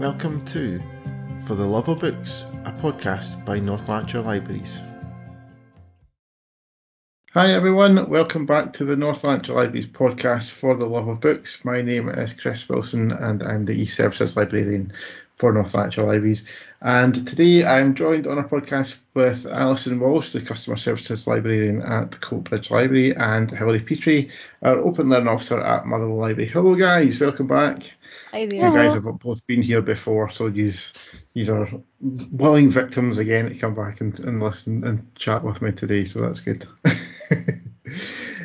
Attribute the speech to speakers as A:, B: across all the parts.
A: Welcome to For the Love of Books, a podcast by North Lanarkshire Libraries. Hi everyone, welcome back to the North Lanarkshire Libraries podcast For the Love of Books. My name is Chris Wilson and I'm the e-services librarian for North Lanarkshire Libraries. And today I'm joined on a podcast with Alison Walsh, the Customer Services Librarian at the Coatbridge Library, and Hilary Petrie, our Open Learning Officer at Motherwell Library. Hello guys, welcome back.
B: Hi there.
A: You guys have both been here before, so these these are willing victims again to come back and, and listen and chat with me today, so that's good.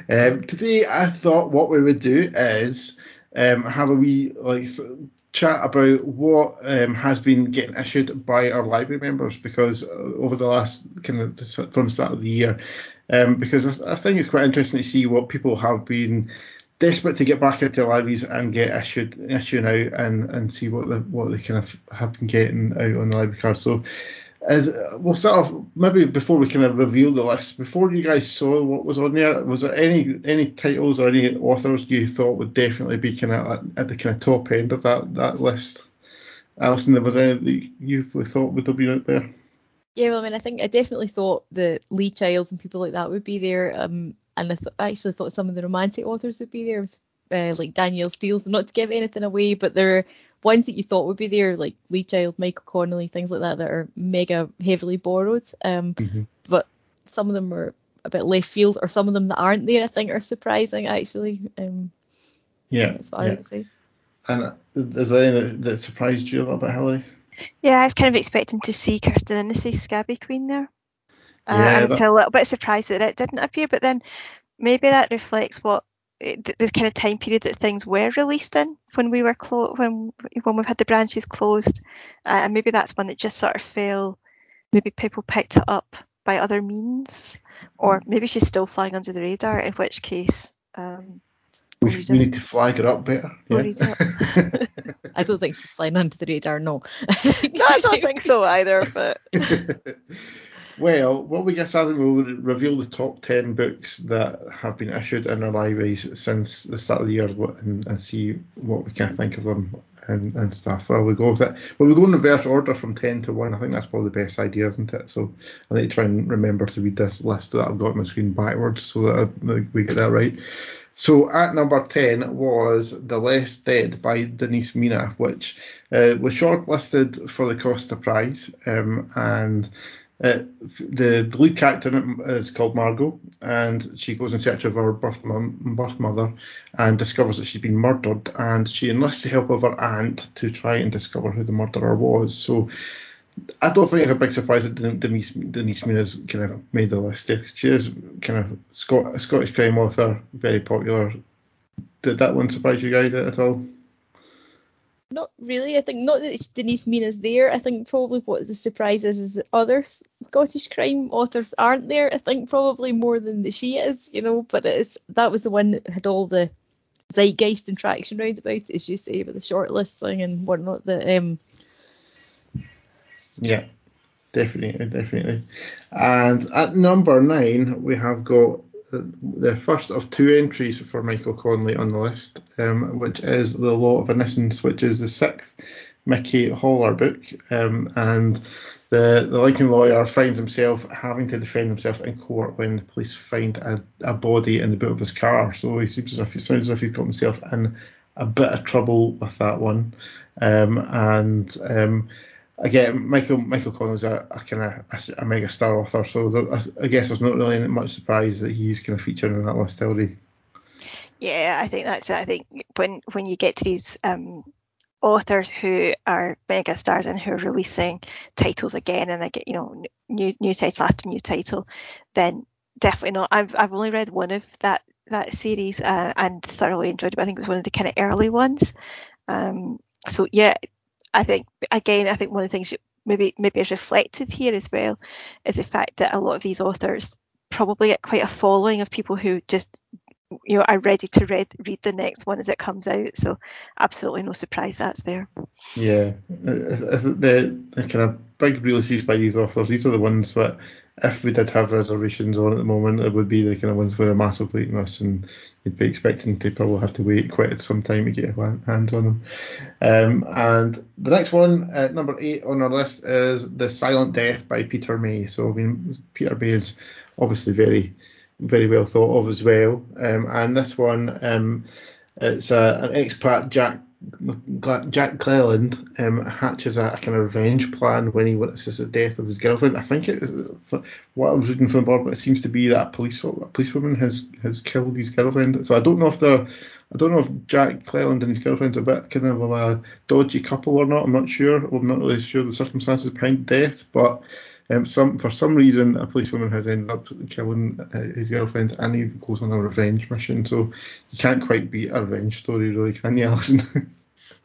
A: um, today I thought what we would do is um, have a wee like chat about what um, has been getting issued by our library members because uh, over the last kind of from the start of the year, um, because I, I, think it's quite interesting to see what people have been desperate to get back into libraries and get issued issuing out and and see what the what they kind of have been getting out on the library card. So as we'll start off maybe before we kind of reveal the list before you guys saw what was on there was there any any titles or any authors you thought would definitely be kind of at, at the kind of top end of that that list? Alison there was any that you thought would been out there?
B: Yeah well i mean i think i definitely thought that lee childs and people like that would be there um and I, th- I actually thought some of the romantic authors would be there uh, like Danielle Steels, not to give anything away, but there are ones that you thought would be there, like Lee Child, Michael Connelly, things like that, that are mega heavily borrowed. Um, mm-hmm. But some of them are a bit left field, or some of them that aren't there, I think, are surprising actually. Um,
A: yeah,
B: that's what
A: yeah.
B: I would say.
A: And uh, is there any that, that surprised you a little bit, Hilary?
C: Yeah, I was kind of expecting to see Kirstin Innes's Scabby Queen there. Uh,
A: yeah,
C: I was
A: that...
C: kind of a little bit surprised that it didn't appear, but then maybe that reflects what the, the, kind of time period that things were released in when we were clo- when when we've had the branches closed, uh, and maybe that's one that just sort of fell. Maybe people picked it up by other means, or maybe she's still flying under the radar. In which case, um,
A: we, we need to flag her up better. Yeah.
B: I don't think she's flying under the radar. No,
C: no I don't think so either. But
A: Well, what we get started, we'll reveal the top 10 books that have been issued in our libraries since the start of the year and, and see what we can think of them and, and stuff. Well, we go with it. Well, we go in reverse order from 10 to 1. I think that's probably the best idea, isn't it? So I need to try and remember to read this list that I've got on my screen backwards so that I, we get that right. So at number 10 was The Less Dead by Denise Mina, which uh, was shortlisted for the Costa Prize. Um, and uh, the, lead character is called Margot, and she goes in search of her birth, mom, birth mother and discovers that she's been murdered. And she enlists the help of her aunt to try and discover who the murderer was. So I don't think it's a big surprise that Denise, Denise Mina's kind of made the list. She is kind of Scot- a Scottish crime author, very popular. Did that one surprise you guys at all?
B: Not really. I think not that Denise Mina's there. I think probably what the surprise is is that other Scottish crime authors aren't there. I think probably more than that she is, you know. But it is that was the one that had all the zeitgeist and traction round about it, as you say, with the shortlisting and whatnot. That um.
A: Yeah, definitely, definitely. And at number nine, we have got the first of two entries for Michael Connelly on the list, um, which is The Law of Innocence, which is the sixth Mickey Haller book. Um, and the, the Lincoln lawyer finds himself having to defend himself in court when the police find a, a body in the boot of his car. So he seems as if sounds as if he's got himself in a bit of trouble with that one. Um, and um, again, Michael Michael Connelly's a, a kind of a, a, mega star author, so there, I guess there's not really much surprise that he's kind of featuring in that list already.
C: Yeah, I think that's it. I think when when you get to these um, authors who are mega stars and who are releasing titles again and they get you know new new title after new title, then definitely not. I've I've only read one of that that series uh, and thoroughly enjoyed it. I think it was one of the kind of early ones. Um, so yeah, I think again, I think one of the things maybe maybe is reflected here as well is the fact that a lot of these authors probably get quite a following of people who just you know are ready to read read the next one as it comes out. So absolutely no surprise that's there.
A: Yeah, the, the kind of big releases by these authors, these are the ones that if we did have reservations on at the moment, it would be the kind of ones with a massive waiting list, and you'd be expecting to probably have to wait quite some time to get your hands on them. Um, and the next one, number eight on our list, is The Silent Death by Peter May. So, I mean, Peter May is obviously very, very well thought of as well. Um, and this one, um, it's uh, an expat Jack Jack Cleland um, hatches a, a, kind of revenge plan when he witnesses the death of his girlfriend. I think it, what I was reading from the board, but it seems to be that a police a policewoman has has killed his girlfriend. So I don't know if they're I don't know if Jack Cleland and his girlfriend are a bit kind of a dodgy couple or not. I'm not sure. I'm not really sure the circumstances behind death, but um, some for some reason a policewoman has ended up killing uh, his girlfriend, and he goes on a revenge mission. So you can't quite beat a revenge story, really, can you, Alison?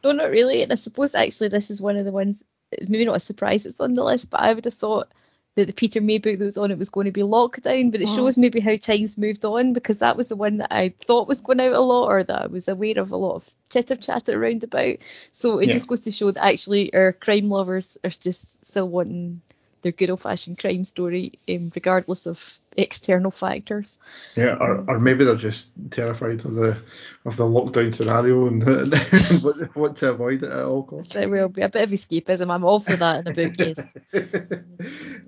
B: no, not really. And I suppose actually this is one of the ones. Maybe not a surprise it's on the list, but I would have thought that the Peter May book that was on it was going to be Lockdown, but it oh. shows maybe how times moved on because that was the one that I thought was going out a lot or that I was aware of a lot of chitter chatter around about. So it yeah. just goes to show that actually our crime lovers are just still wanting their good old fashioned crime story, um, regardless of external factors.
A: Yeah, or, or maybe they're just terrified of the of the lockdown scenario and want to avoid it at all costs.
B: There will be a bit of escapism. I'm all for that in a book,
A: yes.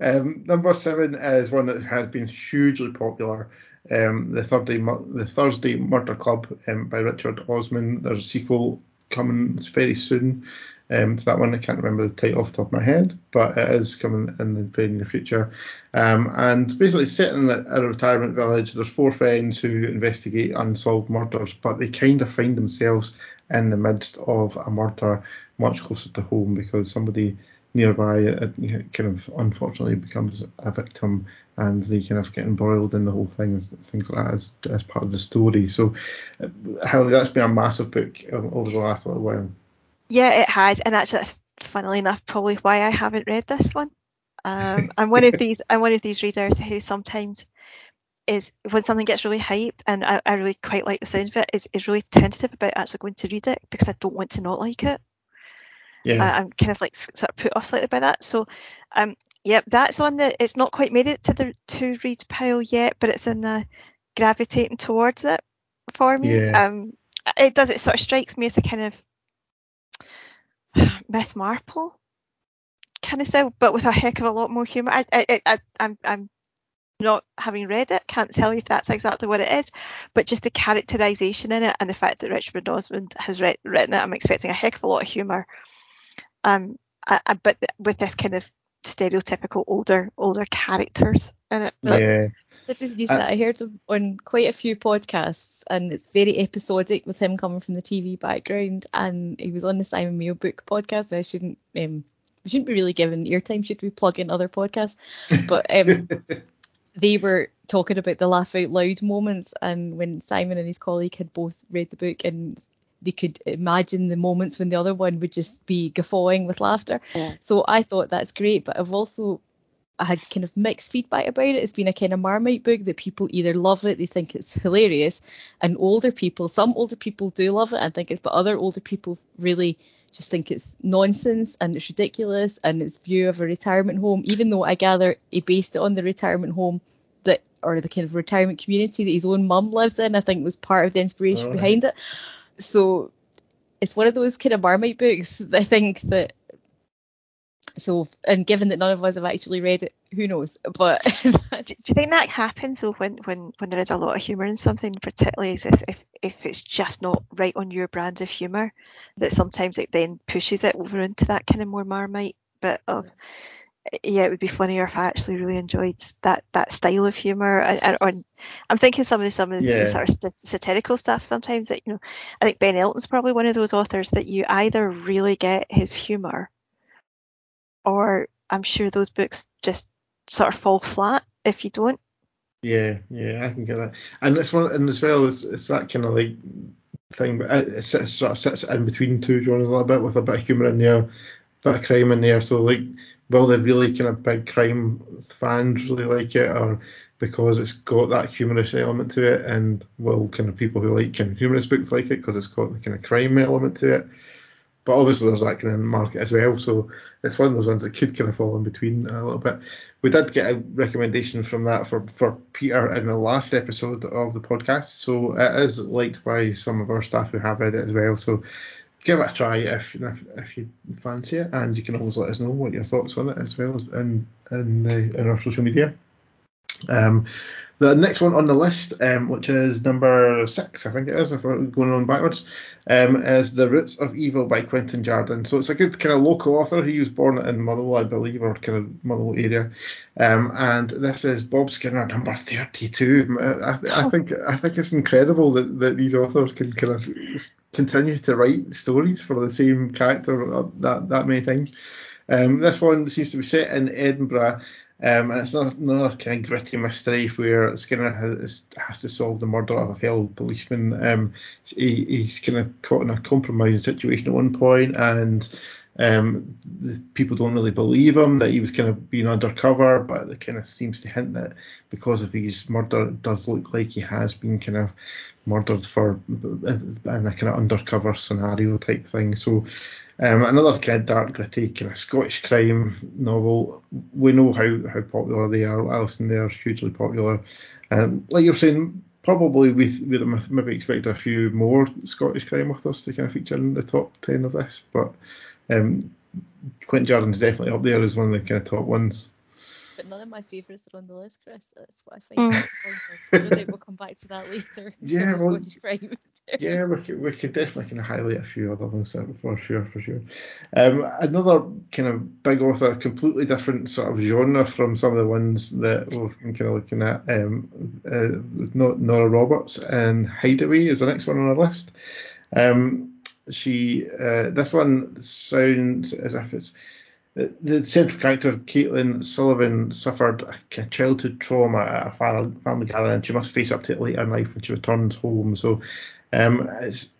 A: um, number seven is one that has been hugely popular. Um, the Thursday the Thursday Murder Club um, by Richard Osman. There's a sequel coming very soon um, to that one. I can't remember the title off the top of my head, but it is coming in the very near future. Um, and basically, set in a, retirement village, there's four friends who investigate unsolved murders, but they kind of find themselves in the midst of a murder much closer to home because somebody nearby uh, kind of unfortunately becomes a victim and they kind of get embroiled in the whole thing things like that as, as part of the story so uh, that's been a massive book over the last little while
C: yeah, it has, and actually, that's funnily enough probably why I haven't read this one. Um, I'm one of these. I'm one of these readers who sometimes is when something gets really hyped and I, I really quite like the sound of it is, is really tentative about actually going to read it because I don't want to not like it. Yeah. Uh, I'm kind of like sort of put off slightly by that. So, um, yeah, that's on the. It's not quite made it to the to read pile yet, but it's in the gravitating towards it for me. Yeah. Um, it does. It sort of strikes me as a kind of Miss Marple kind of style, but with a heck of a lot more humour. I, I, I, I'm, I'm not having read it, can't tell you if that's exactly what it is, but just the characterisation in it and the fact that Richard Osman has read, written it, I'm expecting a heck of a lot of humour. Um, I, I, but with this kind of stereotypical older older characters in it.
A: Yeah.
B: That just used uh, that. I heard him on quite a few podcasts, and it's very episodic with him coming from the TV background. And he was on the Simon Mayo book podcast. So I shouldn't um, we shouldn't be really given airtime, should we? Plug in other podcasts, but um, they were talking about the laugh out loud moments, and when Simon and his colleague had both read the book and they could imagine the moments when the other one would just be guffawing with laughter. Yeah. So I thought that's great, but I've also I had kind of mixed feedback about it. It's been a kind of marmite book that people either love it, they think it's hilarious, and older people, some older people do love it and think it, but other older people really just think it's nonsense and it's ridiculous and its view of a retirement home. Even though I gather he based it on the retirement home that, or the kind of retirement community that his own mum lives in, I think was part of the inspiration oh, right. behind it. So it's one of those kind of marmite books that I think that so, and given that none of us have actually read it, who knows? But
C: do you think that happens though when when when there is a lot of humour in something, particularly if if it's just not right on your brand of humour, that sometimes it then pushes it over into that kind of more marmite bit of. Yeah, it would be funnier if I actually really enjoyed that that style of humour. And, and I'm thinking some of the some of the yeah. sort of satirical stuff sometimes that you know. I think Ben Elton's probably one of those authors that you either really get his humour or I'm sure those books just sort of fall flat if you don't.
A: Yeah, yeah, I can get that. And this one, and as well, it's, it's that kind of like thing, but it, it sort of sits in between two genres a little bit with a bit of humour in there, bit of crime in there. So like, will the really kind of big crime fans really like it, or because it's got that humorous element to it, and will kind of people who like kind of humorous books like it because it's got the kind of crime element to it? But obviously there's that kind of market as well. So it's one of those ones that could kind of fall in between a little bit. We did get a recommendation from that for, for Peter in the last episode of the podcast. So it is liked by some of our staff who have read it as well. So give it a try if if, if you fancy it, and you can always let us know what your thoughts on it as well in in, the, in our social media. Um, the next one on the list, um, which is number six, I think it is, if we're going on backwards, um, is The Roots of Evil by Quintin Jardine. So it's a good kind of local author. He was born in Motherwell, I believe, or kind of Motherwell area. Um, and this is Bob Skinner, number 32. I, I think I think it's incredible that, that these authors can kind of continue to write stories for the same character that, that many times. Um, this one seems to be set in Edinburgh um, and it's not another kind of gritty mystery where Skinner has, has to solve the murder of a fellow policeman. Um, he, he's kind of caught in a compromising situation at one point, and um, people don't really believe him that he was kind of being undercover, but it kind of seems to hint that because of his murder, it does look like he has been kind of murdered for in a kind of undercover scenario type thing. So um, another kind of dark, gritty, kind of Scottish crime novel. We know how, how popular they are. Alison, they are hugely popular. And like you're saying, probably we would maybe expect a few more Scottish crime authors to kind of feature in the top 10 of this. But um, Quintin Jardine's definitely up there as one of the kind of top ones
B: but none of my favourites are on the list, Chris. That's what I find mm. disappointing. I think we'll come back to that later.
A: Yeah, well, yeah, we could, we could definitely kind of highlight a few other ones for sure, for sure. Um, another kind of big author, completely different sort of genre from some of the ones that we've been kind of looking at. Um, uh, Nora Roberts and Hideaway is the next one on our list. Um, she, uh, this one sounds as if it's the central character, Caitlin Sullivan, suffered a childhood trauma at a family gathering, and she must face up to it later in life when she returns home. So um, it's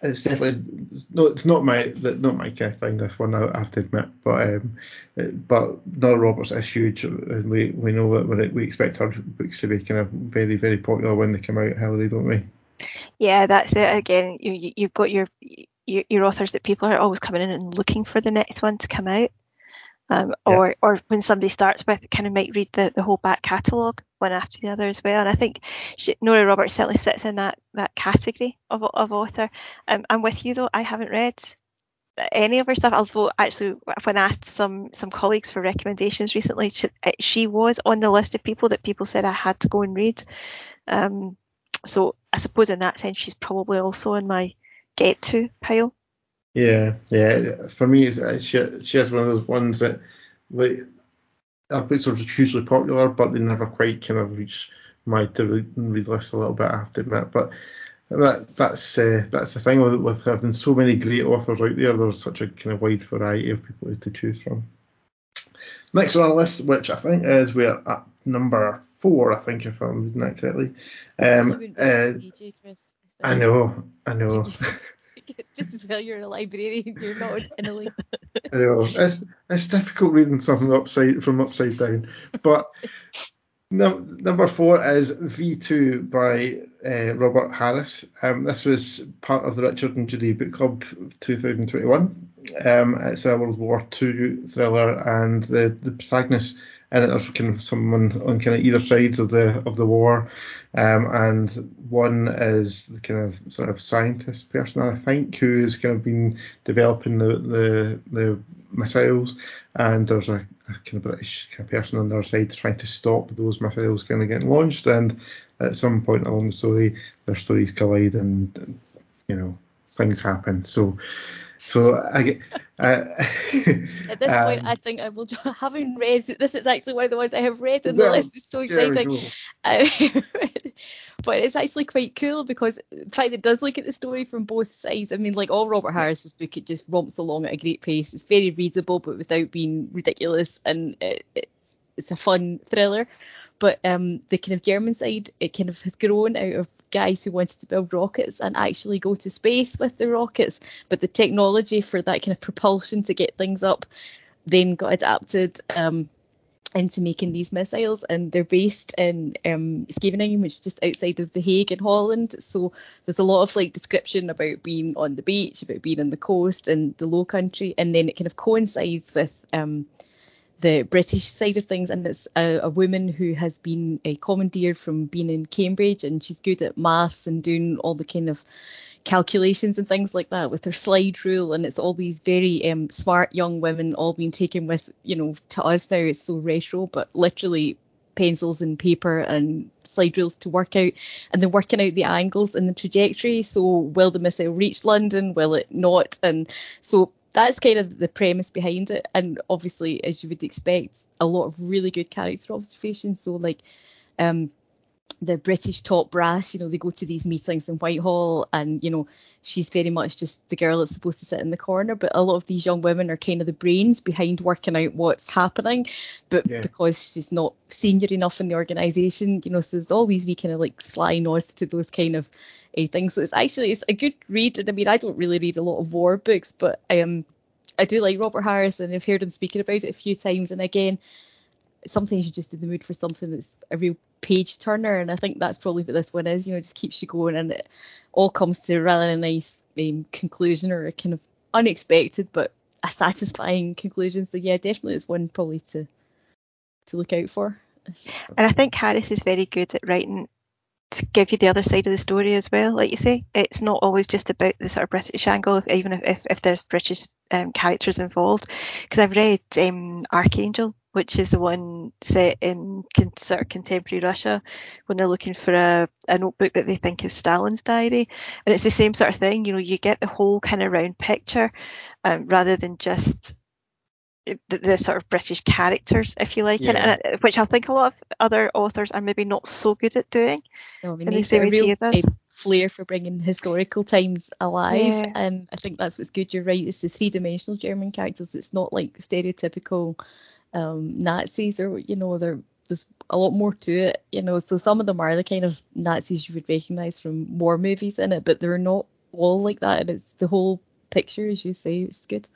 A: it's definitely it's not it's not my not my kind of thing. This one I have to admit, but um, but Nora Roberts is huge, and we we know that we expect her books to be kind of very very popular when they come out, Hilary, don't we?
C: Yeah, that's it. Again, you you've got your your, your authors that people are always coming in and looking for the next one to come out. Um, or yeah. or when somebody starts with kind of might read the, the whole back catalogue one after the other as well. And I think she, Nora Roberts certainly sits in that that category of of author. Um, I'm with you though. I haven't read any of her stuff. Although actually, when I asked some some colleagues for recommendations recently, she, she was on the list of people that people said I had to go and read. Um, so I suppose in that sense, she's probably also in my get to pile.
A: Yeah, yeah. For me, it's, uh, she, she has one of those ones that like our books are hugely popular, but they never quite kind of reach my to read list a little bit. I have to admit, but that that's uh, that's the thing with, with having so many great authors out there. There's such a kind of wide variety of people to choose from. Next on our list, which I think is we're at number four, I think if I'm reading that correctly. Um, uh, I know, I know.
B: just as well you're a librarian, you're not in a
A: I know it's it's difficult reading something upside from upside down, but. No, number four is V2 by uh, Robert Harris. Um, this was part of the Richard and Judy Book Club 2021. Um, it's a World War II thriller, and the the protagonist kind of someone on kind of either sides of the of the war, um, and one is the kind of sort of scientist person I think who has kind of been developing the the, the missiles, and there's a, a, kind of British kind of person on their side trying to stop those missiles kind of getting launched, and at some point along the story, their stories collide, and you know things happen. So so I. Uh,
B: At this um, point, I think I will. Having read this, is actually one of the ones I have read, and well, the list is so exciting. Uh, but it's actually quite cool because the fact it does look at the story from both sides. I mean, like all Robert Harris's book, it just romps along at a great pace. It's very readable, but without being ridiculous, and it, it's it's a fun thriller. But um, the kind of German side, it kind of has grown out of guys who wanted to build rockets and actually go to space with the rockets. But the technology for that kind of propulsion to get things up then got adapted um, into making these missiles and they're based in um, Scheveningen which is just outside of The Hague in Holland so there's a lot of like description about being on the beach about being on the coast and the low country and then it kind of coincides with um, the British side of things, and it's a, a woman who has been a commandeered from being in Cambridge, and she's good at maths and doing all the kind of calculations and things like that with her slide rule, and it's all these very um, smart young women all being taken with, you know, to us now it's so retro, but literally pencils and paper and slide rules to work out and then working out the angles and the trajectory. So will the missile reach london? Will it not? And so that's kind of the premise behind it. And obviously, as you would expect, a lot of really good character observation. So like um, the British top brass, you know, they go to these meetings in Whitehall, and you know, she's very much just the girl that's supposed to sit in the corner. But a lot of these young women are kind of the brains behind working out what's happening. But yeah. because she's not senior enough in the organisation, you know, so there's all these wee kind of like sly nods to those kind of uh, things. So it's actually it's a good read. And I mean, I don't really read a lot of war books, but I am. Um, I do like Robert Harris, and I've heard him speaking about it a few times. And again, sometimes you're just in the mood for something that's a real page turner, and I think that's probably what this one is. You know, just keeps you going, and it all comes to rather a nice um, conclusion or a kind of unexpected but a satisfying conclusion. So yeah, definitely it's one probably to to look out for.
C: And I think Harris is very good at writing to give you the other side of the story as well. Like you say, it's not always just about the sort of British angle, even if, if, if there's British um, characters involved. Because I've read um, Archangel, which is the one set in con- sort of contemporary Russia when they're looking for a, a notebook that they think is Stalin's diary. And it's the same sort of thing, you know, you get the whole kind of round picture um, rather than just the, the, sort of British characters, if you like, yeah. and, and, which I think a lot of other authors are maybe not so good at doing.
B: No, I mean, they've got a real um, flair for bringing historical times alive, yeah. and I think that's what's good. You're right; it's the three-dimensional German characters. It's not like stereotypical um, Nazis, or you know, there's a lot more to it. You know, so some of them are the kind of Nazis you would recognise from war movies in it, but they're not all like that, and it's the whole picture, as you say, it's good.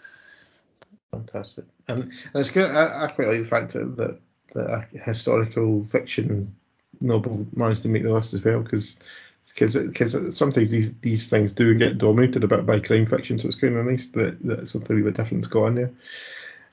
A: Fantastic, and, and it's good. I, I, quite like the fact that, that historical fiction novel managed to make the list as well because because sometimes these these things do get dominated a bit by crime fiction, so it's kind of nice that, that something a bit different's got on there.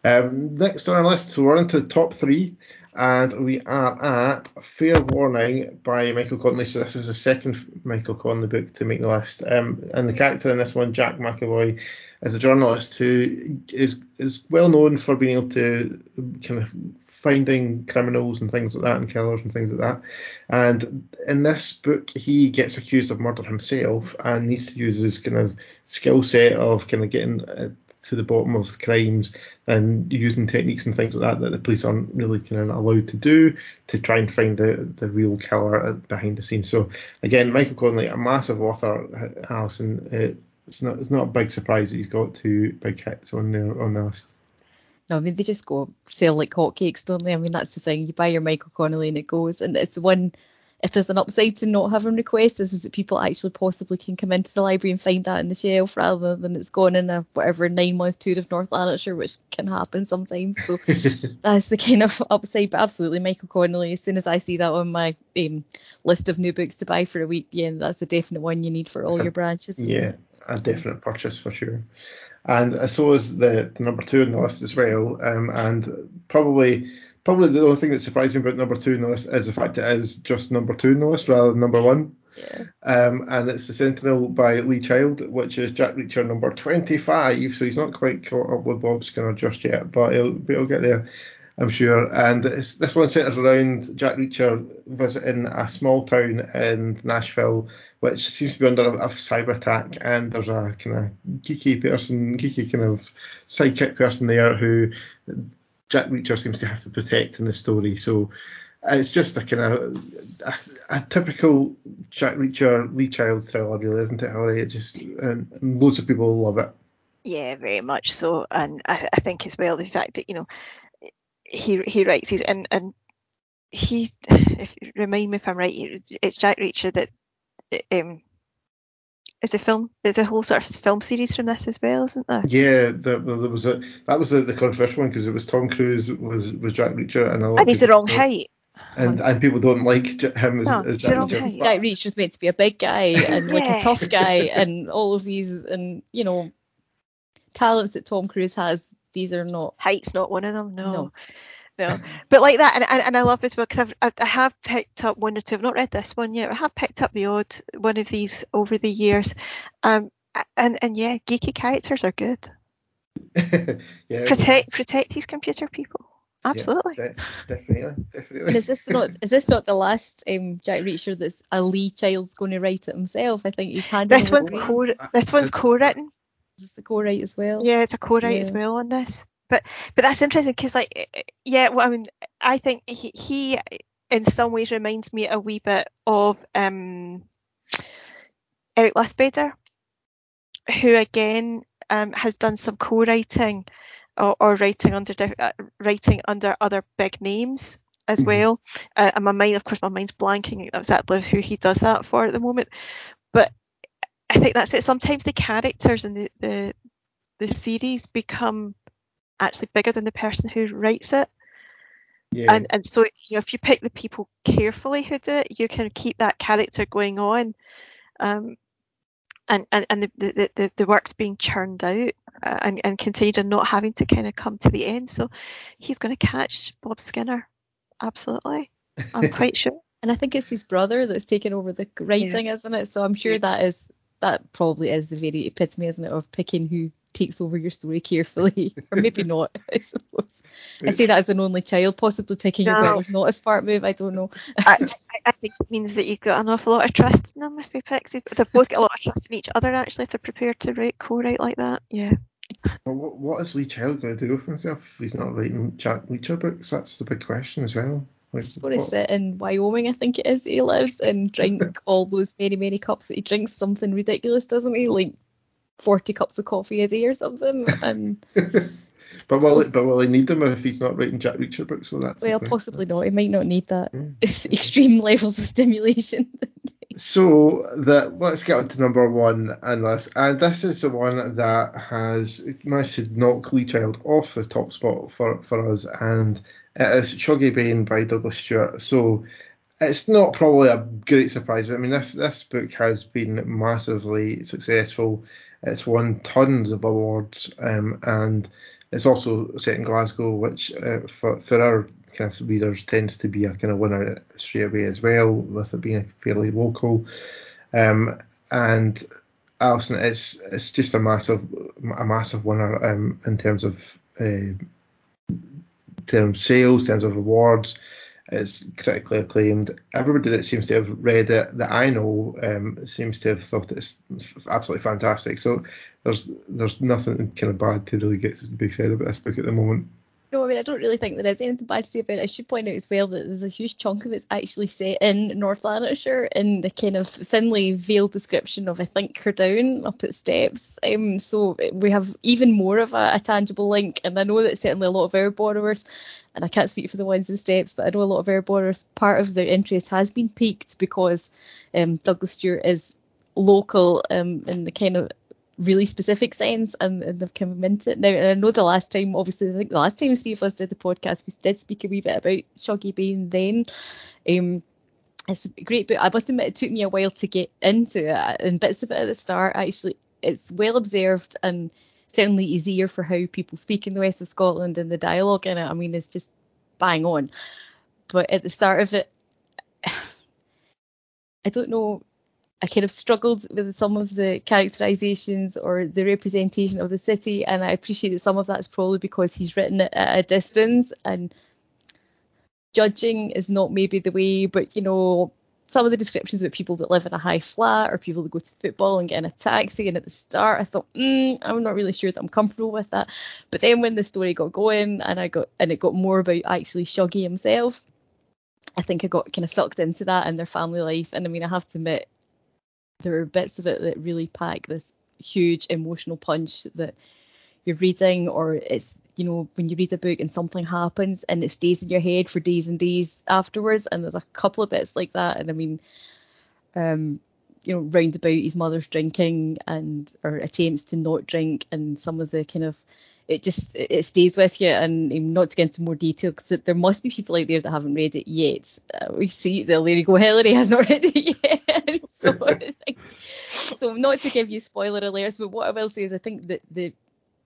A: Um, next on our list, so we're into the top three, and we are at Fair Warning by Michael Connelly. So this is the second Michael Connelly book to make the list. Um, and the character in this one, Jack McAvoy, is a journalist who is is well known for being able to kind of finding criminals and things like that and killers and things like that. And in this book, he gets accused of murder himself and needs to use his kind of skill set of kind of getting uh, to the bottom of crimes and using techniques and things like that that the police aren't really kind of allowed to do to try and find the the real killer behind the scenes. So again, Michael Connelly, a massive author, Alison. It's not it's not a big surprise that he's got two big hits on there on the list.
B: No, I mean they just go sell like hotcakes, don't they? I mean that's the thing. You buy your Michael Connelly and it goes, and it's one if there's an upside to not having requests is that people actually possibly can come into the library and find that in the shelf rather than it's gone in a whatever nine month tour of North Lanarkshire, which can happen sometimes. So that's the kind of upside. But absolutely, Michael Connelly. As soon as I see that on my um, list of new books to buy for a week, yeah, that's a definite one you need for all your branches.
A: Yeah, a definite purchase for sure. And so is the, the number two on the list as well. Um, and probably Probably the only thing that surprised me about number two in the list is the fact it is just number two in the list rather than number one.
B: Yeah.
A: Um, and it's The Sentinel by Lee Child, which is Jack Reacher number 25. So he's not quite caught up with Bob Skinner just yet, but he'll, he'll get there, I'm sure. And this one centers around Jack Reacher visiting a small town in Nashville, which seems to be under a, a cyber attack. And there's a kind of geeky person, geeky kind of sidekick person there who Jack Reacher seems to have to protect in the story. So it's just a kind of a, a, typical Jack Reacher Lee Child thriller, really, isn't it, Harry? It just and, and loads of people love it.
C: Yeah, very much so, and I, I think as well the fact that you know he he writes these and and he if remind me if I'm right, it's Jack Reacher that um is a film. There's a whole sort of film series from this as well, isn't there?
A: Yeah, there, there was a that was the, the controversial one because it was Tom Cruise was was Jack Reacher and a lot
C: And he's the wrong
A: thought-
C: height.
A: and and people don't like him as,
C: No,
A: as
C: he's
A: Jack
C: the wrong
A: Reacher.
C: height.
B: Guy Reach was meant to be a big guy and like
C: Yeah.
B: a tough guy and all of these and you know talents that Tom Cruise has. These are not.
C: Height's not one of them. No.
B: No.
C: No. But like that, and, and, and I love as well because I've I, I have picked up one or two. I've not read this one yet. I have picked up the odd one of these over the years. Um, and and yeah, geeky characters are good.
A: yeah,
C: Protect protect these computer people. Absolutely.
A: de- definitely, definitely.
B: Is this not? Is this not the last um, Jack Reacher that's a Lee Child's going to write it himself? I think he's handing
C: This one's co this one's co-written.
B: Is the co-write as well?
C: Yeah, it's a co-write as well on this. But but that's interesting because like eh, eh, yeah, well I mean I think he, he in some ways reminds me a wee bit of um Eric Lustbader, who again um, has done some co-writing or, or writing under uh, writing under other big names as
A: Mhm.
C: well. Uh, and my mind, of course, my mind's blanking exactly who he does that for at the moment. But I think that's it. Sometimes the characters in the, the the series become actually bigger than the person who writes it.
A: yeah,
C: And and so you know if you pick the people carefully who do it, you can keep that character going on. Um, and, and, and the, the, the, the work's being churned out uh, and, and continued and not having to kind of come to the end. So he's going to catch Bob Skinner. Absolutely. I'm quite sure.
B: And I think it's his brother that's taken over the writing, isn't it? So I'm sure
C: Yeah.
B: that is that probably is the very epitome, isn't it, of picking who takes over your story carefully, or maybe not. I suppose. I say that as an only child, possibly picking your
C: No.
B: brother's not a smart move. I don't know.
C: I, I- I think it means that you've got an awful lot of trust in them if he picks it. They've both got a lot of trust in each other actually if they're prepared to write co-write like that. Yeah.
A: Well, what, what is Lee Child going to do with himself if he's not writing Jack Reacher books? That's the big question as well. Like,
B: He's going to sit in Wyoming, I think it is. He lives and drink all those many, many cups that he drinks. Something ridiculous, doesn't he? Like forty cups of coffee a day or something. And
A: but will it, but will he need them if he's not writing Jack Reacher books? Well, that's
B: well, possibly not. He might not need that
A: Mm.
B: extreme levels of stimulation.
A: So the let's get on to number one and this and this is the one that has managed to knock Lee Child off the top spot for, for us and it is Shuggie Bain by Douglas Stuart. So it's not probably a great surprise, but I mean this this book has been massively successful. It's won tons of awards um, and it's also set in Glasgow, which uh, for for our kind of readers tends to be a kind of winner straight away as well, with it being fairly local. Um, and Alison, it's it's just a massive a massive winner um, in terms of uh, terms of sales, terms of awards. It's critically acclaimed. Everybody that seems to have read it that I know um, seems to have thought it's absolutely fantastic. So there's there's nothing kind of bad to really get to be excited about this book at the moment.
B: No, I mean I don't really think there is anything bad to say about it. I should point out as well that there's a huge chunk of it's actually set in North Lanarkshire in the kind of thinly veiled description of I think Cardowan up at Stepps. Um, so we have even more of a, a tangible link, and I know that certainly a lot of our borrowers, and I can't speak for the ones in Stepps, but I know a lot of our borrowers part of their interest has been piqued because um, Douglas Stuart is local um, in the kind of really specific sense and, and they've come into it now. And I know the last time, obviously, I think the last time three of us did the podcast, we did speak a wee bit about Shuggie Bain then. Um, it's a great book. I must admit, it took me a while to get into it, and bits of it at the start actually, it's well observed and certainly easier for how people speak in the west of Scotland and the dialogue in it. I mean, it's just bang on. But at the start of it, I don't know. I kind of struggled with some of the characterizations or the representation of the city, and I appreciate that some of that's probably because he's written it at a distance and judging is not maybe the way, but you know, some of the descriptions about people that live in a high flat or people that go to football and get in a taxi, and at the start I thought, mm, I'm not really sure that I'm comfortable with that. But then when the story got going and I got and it got more about actually Shuggie himself, I think I got kind of sucked into that and their family life. And I mean, I have to admit, there are bits of it that really pack this huge emotional punch that you're reading or it's you know when you read a book and something happens and it stays in your head for days and days afterwards and there's a couple of bits like that and i mean um you know round about his mother's drinking and or attempts to not drink and some of the kind of it just it stays with you. And not to get into more detail because there must be people out there that haven't read it yet. Uh, we see that Larry go Hillary has not read it yet. So, so not to give you spoiler alerts but what I will say is I think that the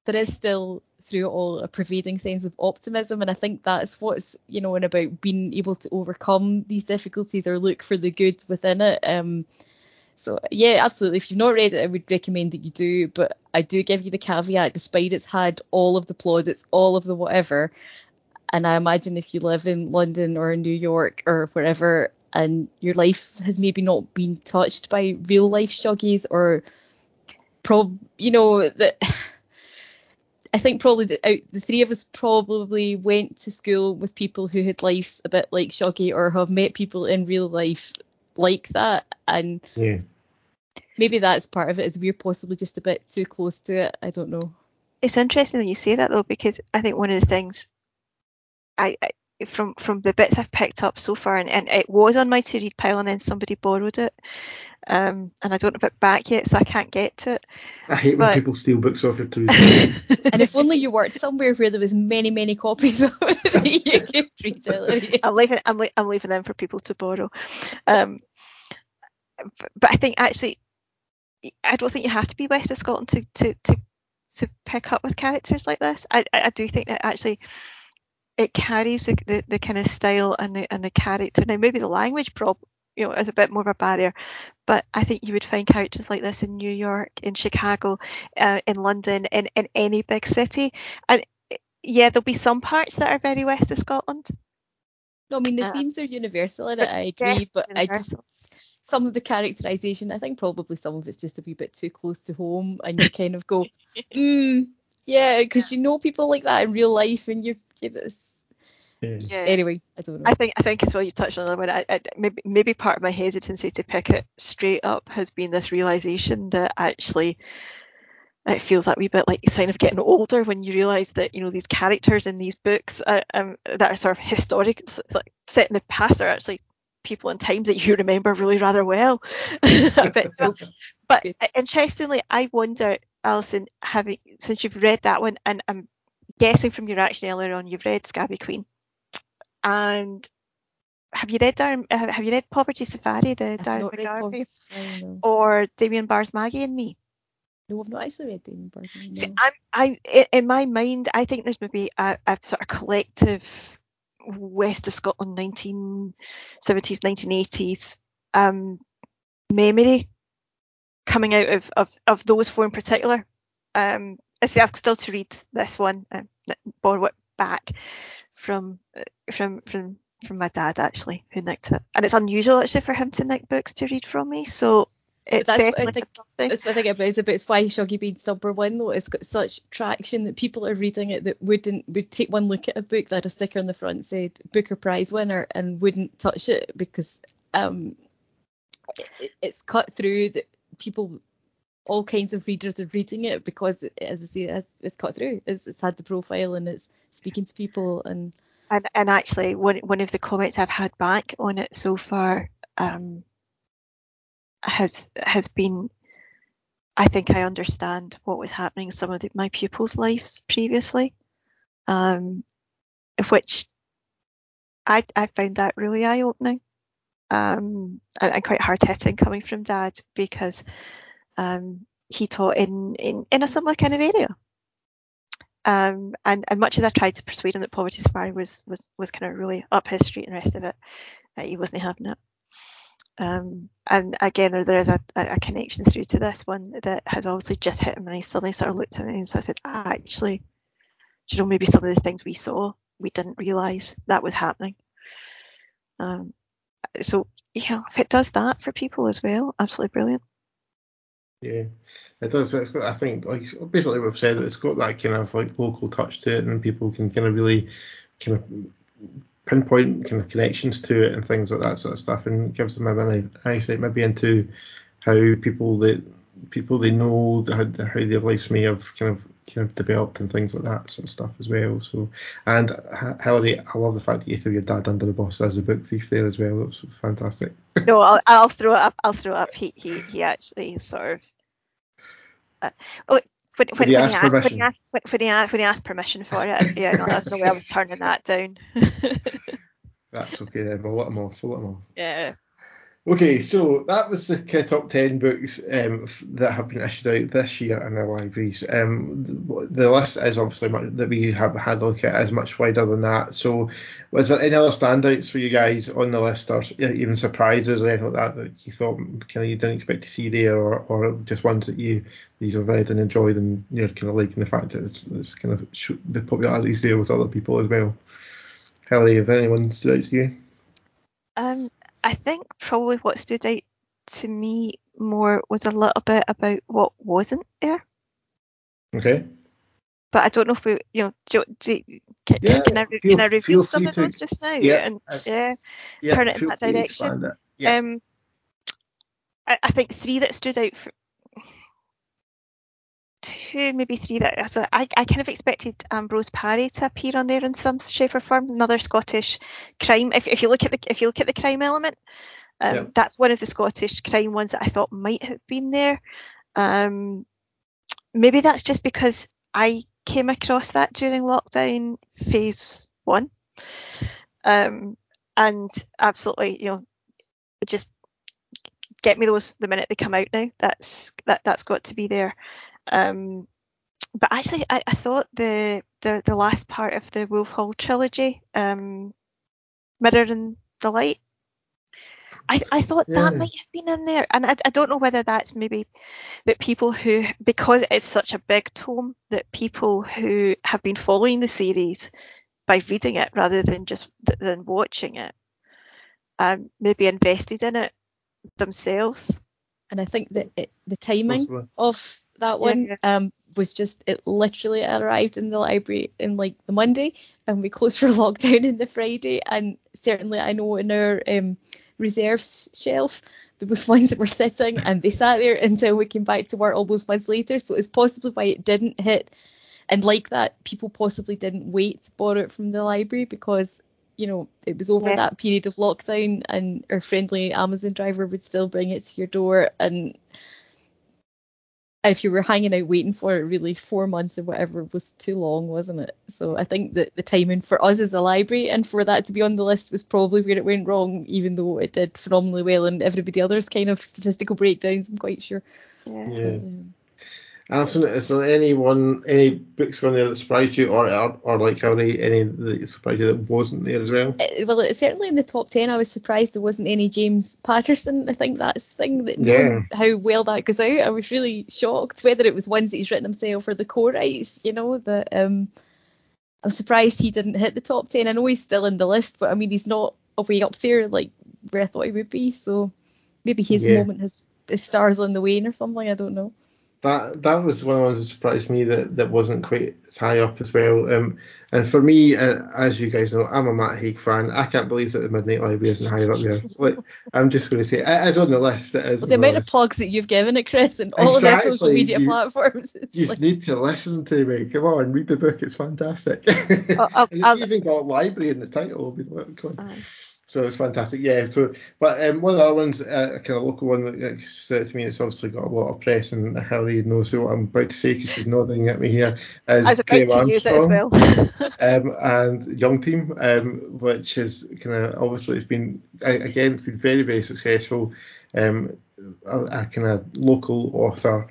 B: there is still through it all a pervading sense of optimism. And I think that's what's you know and about being able to overcome these difficulties or look for the good within it. Um so yeah absolutely. If you've not read it I would recommend that you do but I do give you the caveat despite it's had all of the plaudits all of the whatever and I imagine if you live in London or in New York or wherever and your life has maybe not been touched by real life shuggies or prob you know that I think probably the, the three of us probably went to school with people who had lives a bit like Shuggie or have met people in real life like that, and
A: yeah.
C: maybe
B: that's part of it. Is we're possibly just a bit too close to it. I don't know.
C: It's interesting that you say that though, because I think one of the things I, I from from the bits I've picked up so far, and, and it was on my to read pile, and then somebody borrowed it, um, and I don't have it back yet, so I can't get to it.
A: I hate but... when people steal books off your to
B: and if only you worked somewhere where there was many many copies of it, you could read it.
C: I'm leaving I'm, le- I'm leaving them for people to borrow. Um, but, but I think actually, I don't think you have to be west of Scotland to to to, to pick up with characters like this. I I, I do think that actually it carries the, the, the, kind of style and the and the character. Now maybe the language prob you know is a bit more of a barrier, but I think you would find characters like this in New York, in Chicago, uh, in London, in in any big city. And yeah, there'll be some parts that are very west of Scotland.
B: No, I mean the uh, themes are universal in it. I agree, but universal. I just some of the characterization, I think probably some of it's just a wee bit too close to home, and you kind of go, mm, yeah, because you know people like that in real life, and you get this. Yeah. Anyway, I don't know.
C: I think I think as well you touched on it. I, I, maybe maybe part of my hesitancy to pick it straight up has been this realization that actually it feels that wee bit like a sign of getting older when you realise that you know these characters in these books are, um, that are sort of historic, like set in the past, are actually people in times that you remember really rather well. but interestingly, I wonder Alison, having since you've read that one, and I'm guessing from your action earlier on, you've read Scabby Queen, and have you read Darren, have you read Poverty Safari, the Darren McGarvey, or Damien Barr's Maggie and Me?
B: No, I've not actually read Damien Barr's. No.
C: See, I'm, I, in my mind, I think there's maybe a, a sort of collective West of Scotland 1970s, 1980s um, memory coming out of, of, of those four in particular. Um, I see I've still to read this one, uh, borrow it back from from from from my dad actually, who nicked it, and it's unusual actually for him to nick books to read from me. So it's that's what I think.
B: That's what I think about. It's about why Shuggie Bain's number one though. It's got such traction that people are reading it that wouldn't would take one look at a book that had a sticker on the front said Booker Prize winner and wouldn't touch it because um it, it's cut through that people all kinds of readers are reading it because, as I say, it's, it's cut through. It's, it's, had the profile and it's speaking to people and.
C: And, and actually, one one of the comments I've had back on it so far um, has has been, I think I understand what was happening in some of the, my pupils' lives previously, um, which I I found that really eye opening um, and, and, quite hard hitting coming from dad because um, he taught in, in, in a similar kind of area. Um, and, and much as I tried to persuade him that Poverty Safari was, was, was kind of really up his street and the rest of it, uh, he wasn't having it. Um, and again, there, there is a, a, connection through to this one that has obviously just hit him, and he suddenly sort of looked at me and said, ah, actually, you know, maybe some of the things we saw, we didn't realise that was happening. Um, so, yeah, if it does that for people as well, absolutely brilliant.
A: Yeah, it does. It's got, I think, like basically we've said, it's got that kind of like local touch to it, and people can kind of really kind of pinpoint kind of connections to it and things like that sort of stuff, and gives them a bit of insight maybe into how people that people they know how, how their lives may have kind of kind of developed and things like that sort of stuff as well. So, and Hilary, I love the fact that you threw your dad under the bus as a book thief there as well. It was fantastic.
C: no, I'll, I'll throw it up. I'll throw it up. He he he actually sort of. Uh, oh, when, when, when, he asked, when, he asked, when, he asked, when he asked permission for it, yeah, no, there's no way I was turning that down.
A: That's okay then. We'll let him off. We'll let him off.
C: Yeah.
A: Okay, so that was the top 10 books um, that have been issued out this year in our libraries. Um, the, the, list is obviously much, that we have had a look at is much wider than that. So, was there any other standouts for you guys on the list, or even surprises or anything like that that you thought kind of you didn't expect to see there, or, or just ones that you these have read and enjoyed and you're kind of liking the fact that it's, it's kind of the popularity's there with other people as well? Hilary, have anyone stood out to you?
C: Um, I think probably what stood out to me more was a little bit about what wasn't there.
A: Okay.
C: But I don't know if we, you know, do, do, can, yeah, can, I, feel, can I reveal some of those just now?
A: Yeah,
C: and yeah, yeah turn it in that direction. Yeah. Um, I, I, think three that stood out for two, maybe three that so I, I kind of expected Ambrose Parry to appear on there in some shape or form. Another Scottish crime. If, if you look at the if you look at the crime element, um, yeah. that's one of the Scottish crime ones that I thought might have been there. Um, maybe that's just because I came across that during lockdown phase one, um, and absolutely, you know, just get me those the minute they come out now. That's that that's got to be there. Um, but actually, I, I, thought the, the the last part of the Wolf Hall trilogy, um, Mirror and the Light, I, I thought yeah. that might have been in there, and I, I don't know whether that's maybe that people who because it's such a big tome that people who have been following the series by reading it rather than just than watching it, um, maybe invested in it themselves.
B: And I think that it, the timing Possibly. of that one yeah, yeah. Um, was just it literally arrived in the library in like the Monday and we closed for lockdown in the Friday and certainly I know in our um, reserves shelf there was ones that were sitting and they sat there until we came back to work almost months later so it's possibly why it didn't hit and like that people possibly didn't wait to borrow it from the library because you know it was over yeah. that period of lockdown and our friendly Amazon driver would still bring it to your door and if you were hanging out waiting for it, really four months or whatever was too long, wasn't it? So I think that the timing for us as a library and for that to be on the list was probably where it went wrong, even though it did phenomenally well and everybody else's kind of statistical breakdowns, I'm quite sure.
C: Yeah. yeah.
A: Um, Alison, is there anyone, any books on there that surprised you, or or, or like how they any that surprised you that wasn't there as well?
B: Uh, well, certainly in the top ten. I was surprised there wasn't any James Patterson. I think that's the thing that yeah. how well that goes out. I was really shocked whether it was ones that he's written himself or the co-writes. You know that um, I'm surprised he didn't hit the top ten. I know he's still in the list, but I mean he's not way up there like where I thought he would be. So maybe his yeah. moment has his stars on the wane or something. I don't know
A: that that was one of the ones that surprised me that, that wasn't quite as high up as well. Um, and for me, uh, as you guys know, I'm a Matt Haig fan. I can't believe that the Midnight Library isn't higher up there. like, I'm just going to say it is on the list. It is
B: well, the amount of plugs that you've given it, Chris, and all exactly. of our social media you, platforms.
A: You like... need to listen to me. Come on, read the book. It's fantastic. Oh, I'll, it's I'll, even got library in the title. So it's fantastic. Yeah. So, but um, one of the other ones, uh, a kind of local one that said to me, it's obviously got a lot of press, and Hilary knows what I'm about to say because she's nodding at me here. Is
C: I was about to use it as well.
A: um, and Young Team, um, which is kind of obviously it's been again it's been very very successful. Um, a, a kind of local author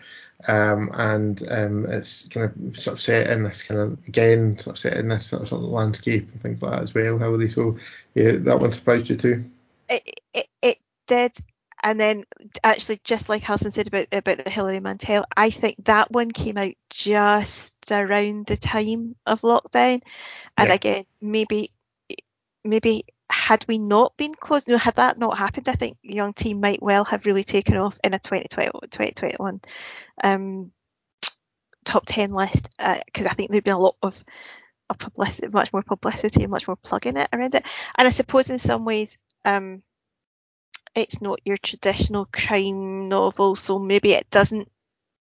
A: um, and um, it's kind of sort of set in this kind of again sort of set in this sort of, sort of landscape and things like that as well. How so? Yeah, that one surprised you too.
C: It, it, it did, and then actually just like Alison said about about the Hilary Mantel, I think that one came out just around the time of lockdown, and yeah. again maybe maybe had we not been closed, you know, had that not happened, I think the Young Team might well have really taken off in a 2020, 2021 um, top 10 list because uh, I think there'd been a lot of, publicity, much more publicity and much more plugging it around it. And I suppose in some ways, um, it's not your traditional crime novel, so maybe it doesn't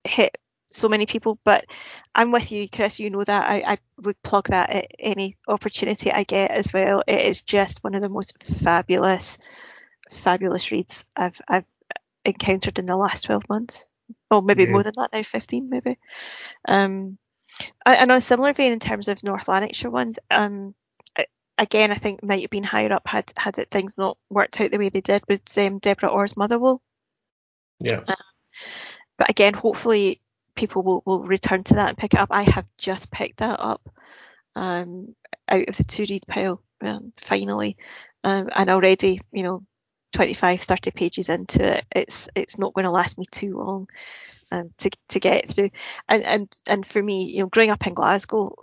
C: hit so many people. But I'm with you, Chris. You know that I, I would plug that at any opportunity I get as well. It is just one of the most fabulous, fabulous reads I've I've encountered in the last 12 months. Oh, maybe yeah. more than that now, 15 maybe. Um, and on a similar vein in terms of North Lanarkshire ones, um, again, I think might have been higher up had had things not worked out the way they did with um, Deborah Orr's Motherwell.
A: Yeah. Uh,
C: but again, hopefully people will, will return to that and pick it up. I have just picked that up um, out of the to read pile um, finally, um, and already you know 25, 30 pages into it, it's it's not going to last me too long um, to to get through. And and and for me, you know, growing up in Glasgow,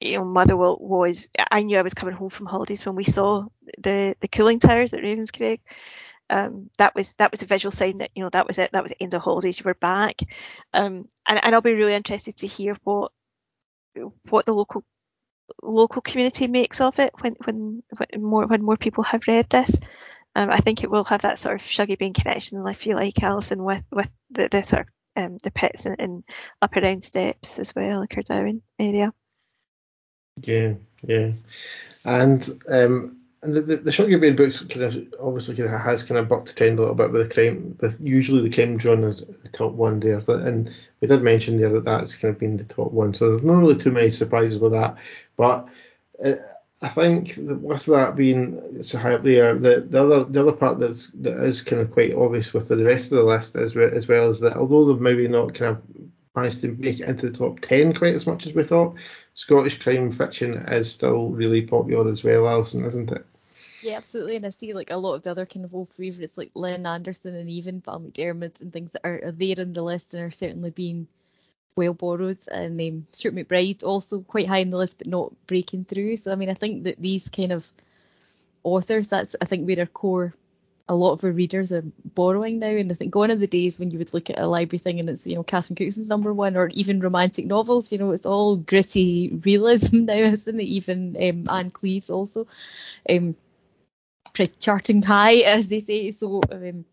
C: you know, Motherwell was I knew I was coming home from holidays when we saw the the cooling towers at Ravenscraig. Um, that was that was a visual sign that you know that was it that was in the holidays you were back. Um, and, and I'll be really interested to hear what what the local local community makes of it when when, when more when more people have read this. Um, I think it will have that sort of Shuggie Bain connection, I feel like Alison with with the, the sort of um, the pits and, and up around Stepps as well, like Cardowan area.
A: Yeah, yeah, and um, and the, the, the Shuggie Bain books kind of obviously kind of has kind of bucked the trend a little bit with the crime, with usually the crime genre is the top one there, and we did mention there that that's kind of been the top one, so there's not really too many surprises with that, but. Uh, I think with that being so high up there, the, the other the other part that's that is kind of quite obvious with the rest of the list as well, as well is that although they've maybe not kind of managed to make it into the top ten quite as much as we thought, Scottish crime fiction is still really popular as well, Alison, isn't it?
B: Yeah, absolutely. And I see like a lot of the other kind of old favourites like Lin Anderson and even Val McDermid and things that are, are there in the list and are certainly being well borrowed and um, Stuart MacBride also quite high in the list but not breaking through so I mean I think that these kind of authors that's I think where our core a lot of our readers are borrowing now and I think gone are the days when you would look at a library thing and it's you know Catherine Cookson's number one or even romantic novels you know it's all gritty realism now isn't it even um, Ann Cleeves also um, charting high as they say so um,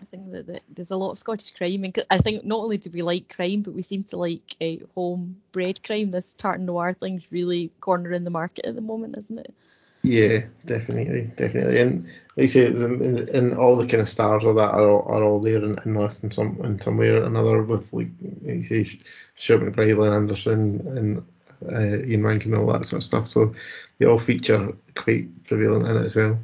B: I think that, that, there's a lot of Scottish crime, and I think not only do we like crime, but we seem to like uh, homebred crime. This tartan noir thing's really cornering the market at the moment, isn't it?
A: Yeah, definitely, definitely. And like I say, and, and all the kind of stars of that are all, are all there in, in list in some in some way or another with like, like you say, Anderson, and uh, Ian Rankin, and all that sort of stuff. So they all feature quite prevalent in it as well.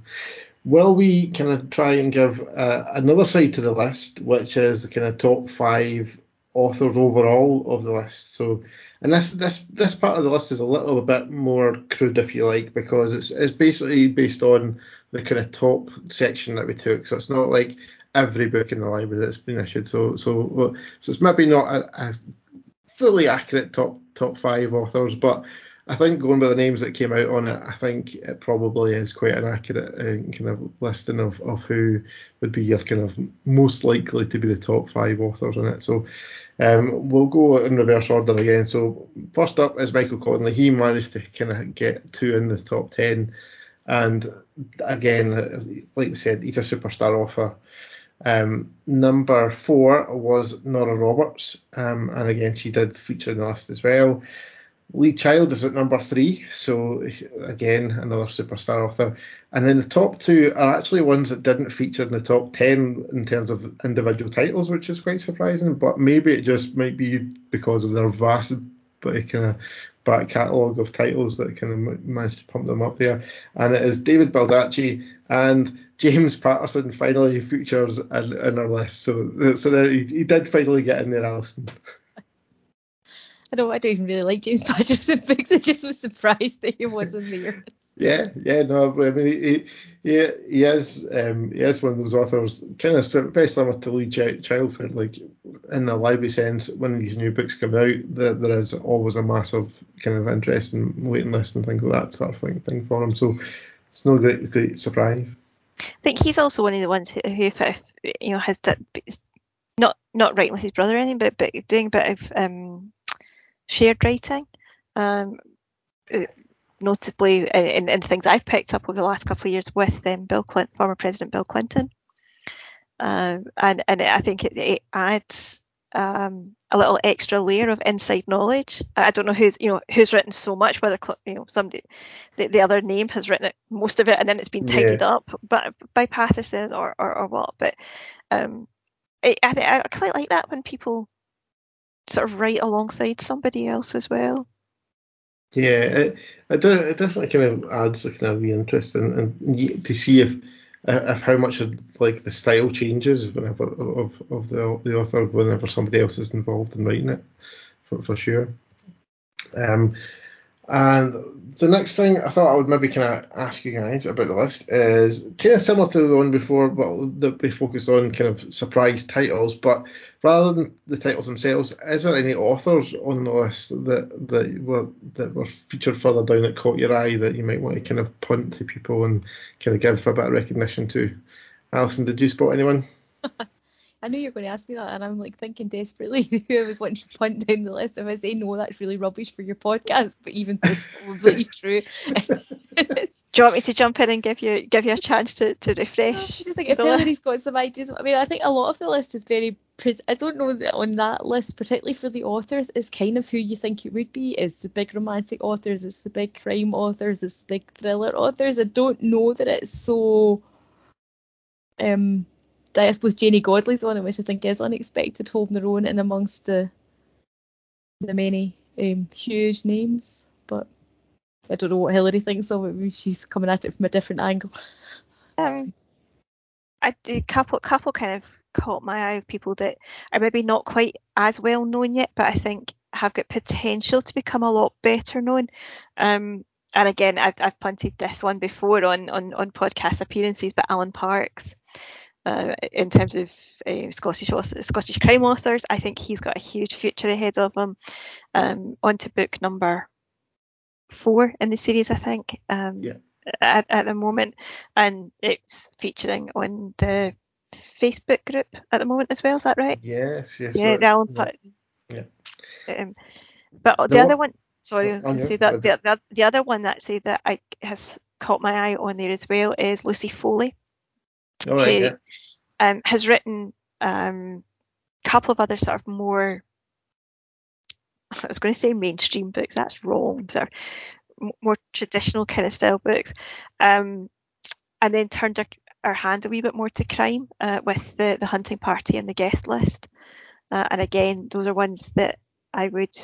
A: Will we kind of try and give uh, another side to the list, which is the kind of top five authors overall of the list? So, and this this this part of the list is a little bit more crude, if you like, because it's it's basically based on the kind of top section that we took. So it's not like every book in the library that's been issued. So so so it's maybe not a, a fully accurate top top five authors, but I think going by the names that came out on it, I think it probably is quite an accurate uh, kind of listing of, of who would be your kind of most likely to be the top five authors on it. So um, we'll go in reverse order again. So first up is Michael Connelly. He managed to kind of get two in the top ten, and again, like we said, he's a superstar author. Um, number four was Nora Roberts, um, and again, she did feature in the list as well. Lee Child is at number three, so again another superstar author. And then the top two are actually ones that didn't feature in the top ten in terms of individual titles, which is quite surprising. But maybe it just might be because of their vast, but kind of back catalogue of titles that kind of managed to pump them up there. And it is David Baldacci and James Patterson finally features in, in our list. So so he, he did finally get in there, Alison.
B: I don't. I don't even really like James Patterson books. I just was surprised that he wasn't there.
A: Yeah, yeah, no. I mean, he he, he is um, he is one of those authors, kind of very similar to Lee Childford. Like in the library sense, when these new books come out, there, there is always a massive kind of interest and waiting list and things like that sort of thing, thing for him. So it's no great great surprise.
C: I think he's also one of the ones who, who you know, has done, not not writing with his brother or anything, but but doing a bit of um, shared writing. Um, notably in, in things I've picked up over the last couple of years with um, Bill Clinton, former President Bill Clinton. Um, and and I think it, it adds um, a little extra layer of inside knowledge. I don't know who's you know who's written so much, whether you know somebody the, the other name has written it, most of it, and then it's been tidied yeah. up, but by Patterson or, or, or what. But um, I I, I quite like that when people sort of write alongside somebody else as well.
A: Yeah, it, it, it definitely kind of adds a kind of interest and, and to see if if how much of like the style changes whenever of, of the the author whenever somebody else is involved in writing it for, for sure. Um, and the next thing I thought I would maybe kind of ask you guys about the list is kind of similar to the one before, but that we focused on kind of surprise titles. But rather than the titles themselves, is there any authors on the list that that were that were featured further down that caught your eye that you might want to kind of punt to people and kind of give a bit of recognition to? Alison, did you spot anyone?
B: I knew you were going to ask me that, and I'm like thinking desperately who I was wanting to punt down the list. If I say no, that's really rubbish for your podcast, but even though it's probably true.
C: Do you want me to jump in and give you give you a chance to, to refresh?
B: I just think if Hilary's got some ideas, I mean, I think a lot of the list is very. I don't know that on that list, particularly for the authors, is kind of who you think it would be. It's the big romantic authors, it's the big crime authors, it's the big thriller authors. I don't know that it's so. Um, I suppose Janey Godley's on it, which I think is unexpected, holding her own in amongst the the many um, huge names. But I don't know what Hilary thinks of it. She's coming at it from a different angle.
C: Um, I a couple couple kind of caught my eye of people that are maybe not quite as well known yet, but I think have got potential to become a lot better known. Um, and again, I've, I've punted this one before on, on, on podcast appearances, but Alan Parks uh, in terms of uh, Scottish Scottish crime authors. I think he's got a huge future ahead of him. Um, on to book number four in the series, I think. Um, yeah. At, at the moment, and it's featuring on the Facebook group at the moment as well. Is that right?
A: Yes, yes.
C: Yeah, Alan
A: yeah.
C: Um, but the, the other one, sorry, I was say that the, the, the other one actually that I has caught my eye on there as well is Lucy Foley.
A: Oh, right, who, yeah
C: um, has written um, a couple of other sort of more, I was going to say mainstream books, that's wrong, sort of more traditional kind of style books, um, and then turned our, her, hand a wee bit more to crime uh, with the, the hunting party and the guest list. Uh, and again, those are ones that I would,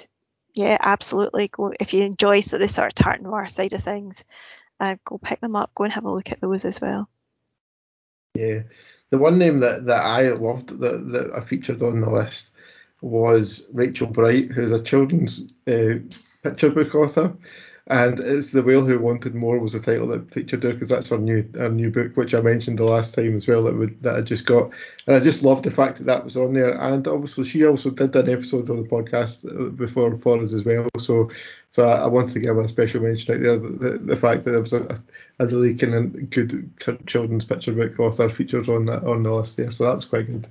C: yeah, absolutely go if you enjoy so the sort of tart noir side of things, uh, go pick them up, go and have a look at those as well.
A: Yeah, the one name that, that I loved that, that I featured on the list was Rachel Bright, who's a children's uh, picture book author. And it's The Whale Who Wanted More was the title that featured her because that's our new her new book, which I mentioned the last time as well that would, that I just got. And I just loved the fact that that was on there. And obviously she also did an episode of the podcast uh, before for us as well. So so I, I wanted to give her a special mention right there. The, the, the fact that there was a, a really kind of good children's picture book author features on that on the list there. So that was quite good.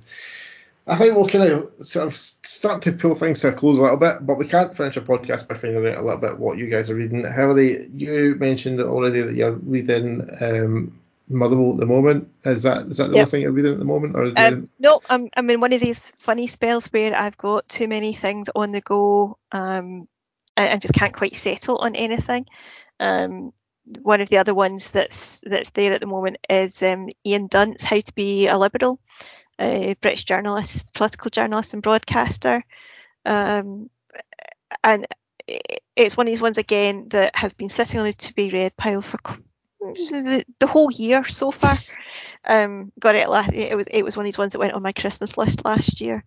A: I think we'll kind of sort of start to pull things to a close a little bit, but we can't finish a podcast by finding out a little bit what you guys are reading. Hilary, you mentioned already that you're reading um, Motherwell at the moment. Is that is that the yep. only thing you're reading at the moment, or
C: um, no? I'm I'm in one of these funny spells where I've got too many things on the go. Um, I, just can't quite settle on anything. Um, one of the other ones that's that's there at the moment is um, Ian Dunt's How to Be a Liberal a British journalist, political journalist and broadcaster. Um, and it's one of these ones again that has been sitting on the to be read pile for the, the whole year so far. Um, got it last. It was it was one of these ones that went on my Christmas list last year.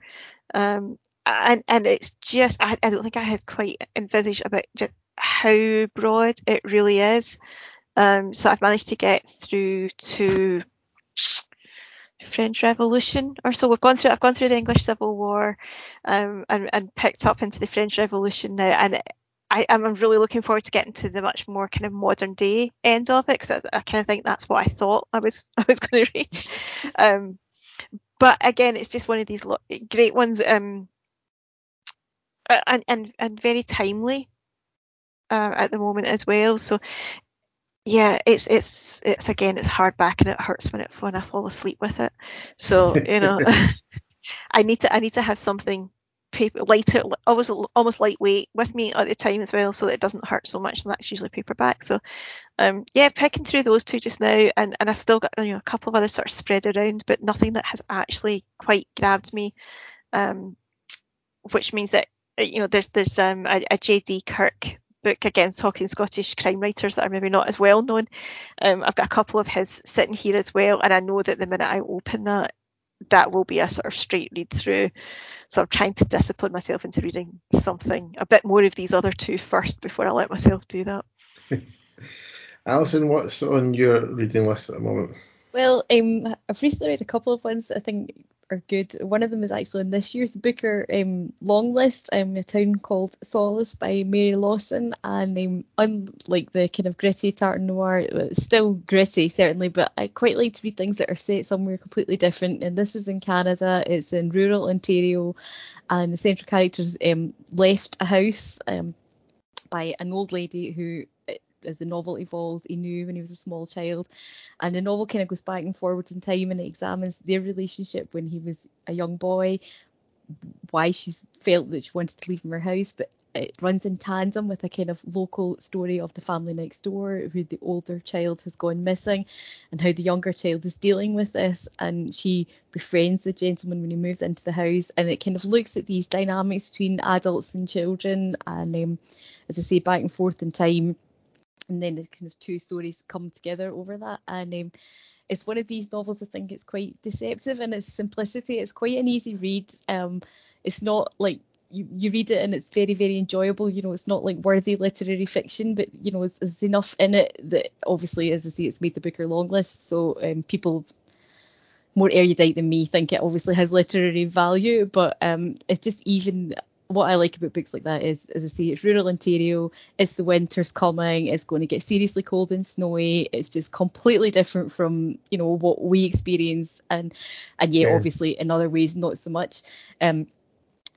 C: Um, and and it's just I, I don't think I had quite envisaged about just how broad it really is. Um, so I've managed to get through to French Revolution or so. We've gone through. I've gone through the English Civil War, um, and and picked up into the French Revolution now, and I, am really looking forward to getting to the much more kind of modern day end of it because I, I kind of think that's what I thought I was I was going to read. Um, but again, it's just one of these lo- great ones, um, and and and very timely uh, at the moment as well. So yeah, it's it's it's again it's hardback and it hurts when it when I fall asleep with it. So you know, I need to I need to have something paper lighter, always almost lightweight with me at the time as well, so that it doesn't hurt so much. And that's usually paperback. So, um, yeah, picking through those two just now, and, and I've still got you know a couple of others sort of spread around, but nothing that has actually quite grabbed me. Um, which means that you know there's there's um, a, a J.D. Kirk book again talking Scottish crime writers that are maybe not as well known. Um, I've got a couple of his sitting here as well, and I know that the minute I open that, that will be a sort of straight read through. So I'm trying to discipline myself into reading something a bit more of these other two first before I let myself do that.
D: Alison, what's on your reading list at the moment?
B: Well, um, I've recently read a couple of ones I think are good. One of them is actually in this year's Booker um, long list, um, a town called Solace by Mary Lawson. And um, unlike the kind of gritty tartan noir, it's still gritty certainly, but I quite like to read things that are set somewhere completely different. And this is in Canada, it's in rural Ontario, and the central characters um, left a house um, by an old lady who as the novel evolves, he knew when he was a small child. And the novel kind of goes back and forwards in time and it examines their relationship when he was a young boy, why she felt that she wanted to leave him her house, but it runs in tandem with a kind of local story of the family next door, who the older child has gone missing, and how the younger child is dealing with this. And she befriends the gentleman when he moves into the house, and it kind of looks at these dynamics between adults and children, and um, as I say, back and forth in time and then the kind of two stories come together over that. And um, it's one of these novels i think it's quite deceptive in its simplicity. It's quite an easy read. Um, it's not like you, you read it and it's very very enjoyable. You know it's not like worthy literary fiction but you know there's, enough in it that obviously as i say it's made the booker long list. So um, people more erudite than me think it obviously has literary value but um, it's just even what I like about books like that is, as I say, it's rural Ontario. It's the winter's coming. It's going to get seriously cold and snowy. It's just completely different from you know what we experience, and and yeah, yeah. obviously in other ways not so much. Um,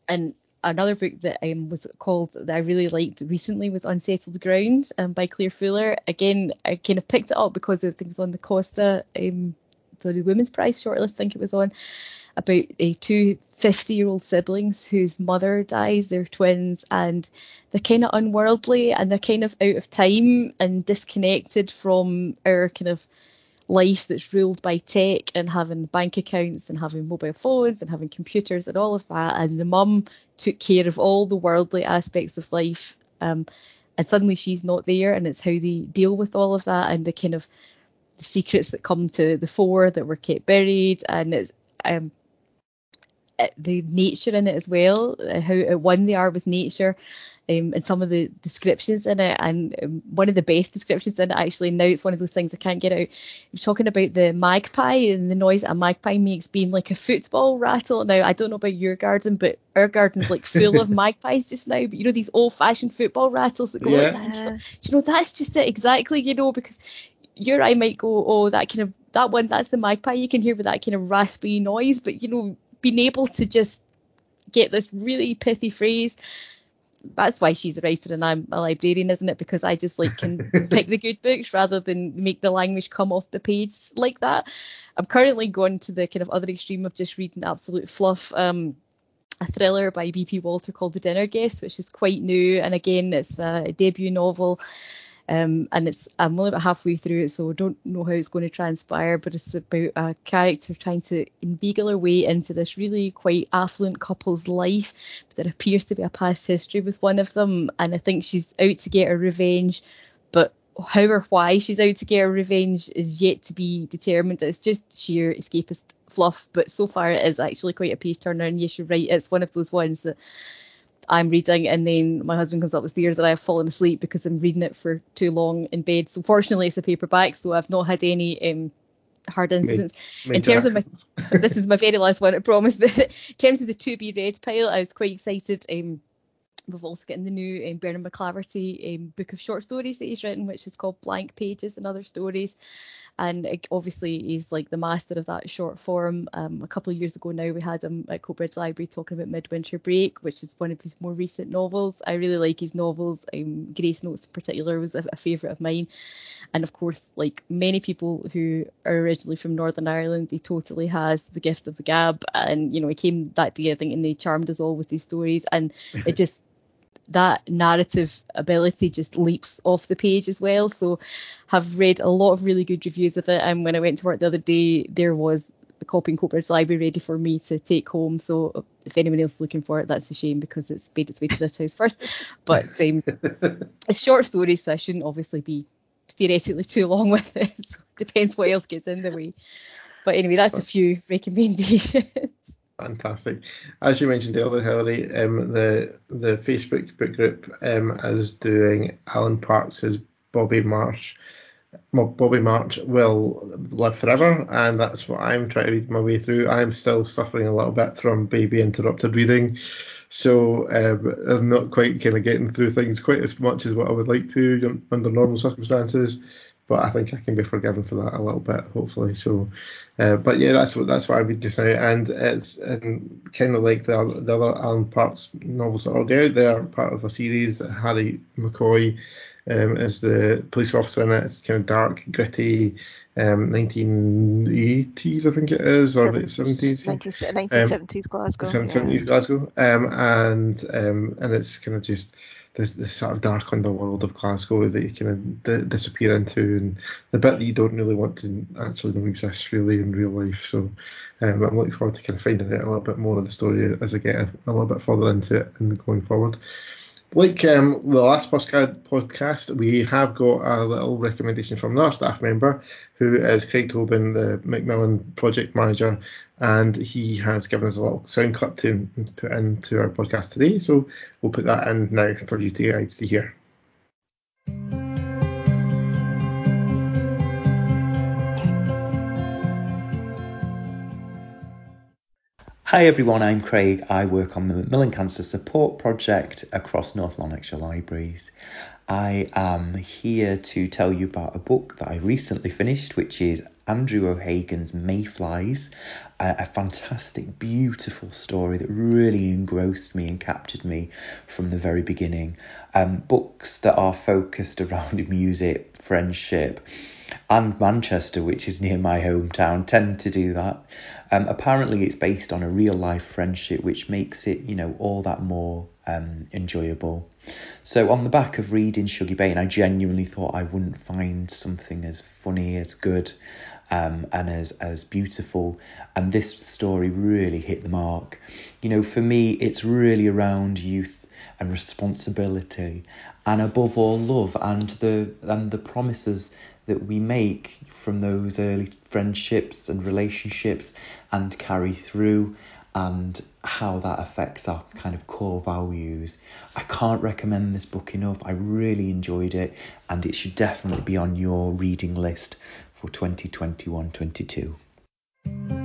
B: and another book that um, was called that I really liked recently was Unsettled Ground um, by Claire Fuller. Again, I kind of picked it up because of things on the Costa um, the Women's Prize shortlist, I think it was on, about uh, two 50 year old siblings whose mother dies, they're twins, and they're kind of unworldly and they're kind of out of time and disconnected from our kind of life that's ruled by tech and having bank accounts and having mobile phones and having computers and all of that. And the mum took care of all the worldly aspects of life. Um, and suddenly she's not there, and it's how they deal with all of that and the kind of secrets that come to the fore that were kept buried, and it's um, the nature in it as well, uh, how at one they are with nature, um, and some of the descriptions in it. And um, one of the best descriptions in it, actually, now it's one of those things I can't get out. You're talking about the magpie and the noise that a magpie makes being like a football rattle. Now, I don't know about your garden, but our garden's like full of magpies just now. But you know, these old fashioned football rattles that go yeah. like that. Like, you know, that's just it exactly, you know, because your eye might go, oh, that kind of that one, that's the magpie you can hear with that kind of raspy noise. But you know, being able to just get this really pithy phrase. That's why she's a writer and I'm a librarian, isn't it? Because I just like can pick the good books rather than make the language come off the page like that. I'm currently going to the kind of other extreme of just reading absolute fluff. Um, a thriller by B.P. Walter called The Dinner Guest, which is quite new, and again, it's a debut novel. Um, and it's I'm only about halfway through it, so I don't know how it's going to transpire. But it's about a character trying to inveigle her way into this really quite affluent couple's life, but there appears to be a past history with one of them, and I think she's out to get her revenge. But how or why she's out to get her revenge is yet to be determined. It's just sheer escapist fluff, but so far it is actually quite a page turner. And yes, you're right, it's one of those ones that I'm reading, and then my husband comes up the stairs and I've fallen asleep because I'm reading it for too long in bed. So fortunately, it's a paperback, so I've not had any um, hard incidents. in terms of my, this is my very last one, I promise. But in terms of the to be read pile, I was quite excited. Um, We've also got the new um, Bernard MacLaverty um, book of short stories that he's written, which is called Blank Pages and Other Stories. And it, obviously, he's like the master of that short form. Um, a couple of years ago now, we had him at Coatbridge Library talking about Midwinter Break, which is one of his more recent novels. I really like his novels. Um, Grace Notes in particular was a, a favourite of mine. And of course, like many people who are originally from Northern Ireland, he totally has the gift of the gab. And, you know, he came that day, I think, and they charmed us all with these stories. And it just that narrative ability just leaps off the page as well. So have read a lot of really good reviews of it. And when I went to work the other day, there was the copy in Coatbridge Library ready for me to take home. So if anyone else is looking for it, that's a shame because it's made its way to this house first. But um, it's short stories, so I shouldn't obviously be theoretically too long with it. So it depends what else gets in the way. But anyway, that's a few recommendations.
A: Fantastic. As you mentioned earlier, Hilary, um, the the Facebook book group um, is doing Alan Parks' Bobby March. Bobby March will live forever, and that's what I'm trying to read my way through. I'm still suffering a little bit from baby interrupted reading, so um, I'm not quite kind of getting through things quite as much as what I would like to under normal circumstances but I think I can be forgiven for that a little bit, hopefully. So, uh, but yeah, that's what that's what I read just now, and it's and kind of like the other, the other Alan Parks novels that are already out there, part of a series. Harry McCoy um, is the police officer in it. It's kind of dark, gritty, um, 1980s, I think it is, or late 70s.
C: 1970s um, Glasgow.
A: 1970s
C: yeah.
A: Glasgow, um, and um, and it's kind of just the, the sort of dark underworld of Glasgow that you kind of d- disappear into, and the bit that you don't really want to actually know exists really in real life. So um, I'm looking forward to kind of finding out a little bit more of the story as I get a, a little bit further into it and going forward. Like um, the last podcast, we have got a little recommendation from another staff member who is Craig Tobin, the Macmillan project manager, and he has given us a little sound clip to put into our podcast today. So we'll put that in now for you guys to hear.
E: Hi everyone, I'm Craig. I work on the Macmillan Cancer Support Project across North Lanarkshire Libraries. I am here to tell you about a book that I recently finished, which is Andrew O'Hagan's Mayflies, a, a fantastic, beautiful story that really engrossed me and captured me from the very beginning. Um, books that are focused around music, friendship, and Manchester, which is near my hometown, tend to do that. Um, apparently, it's based on a real life friendship, which makes it, you know, all that more um, enjoyable. So, on the back of reading Shuggie Bain, I genuinely thought I wouldn't find something as funny, as good, um, and as as beautiful. And this story really hit the mark. You know, for me, it's really around youth and responsibility, and above all, love and the and the promises that we make from those early friendships and relationships and carry through and how that affects our kind of core values. I can't recommend this book enough. I really enjoyed it and it should definitely be on your reading list for 2021 22.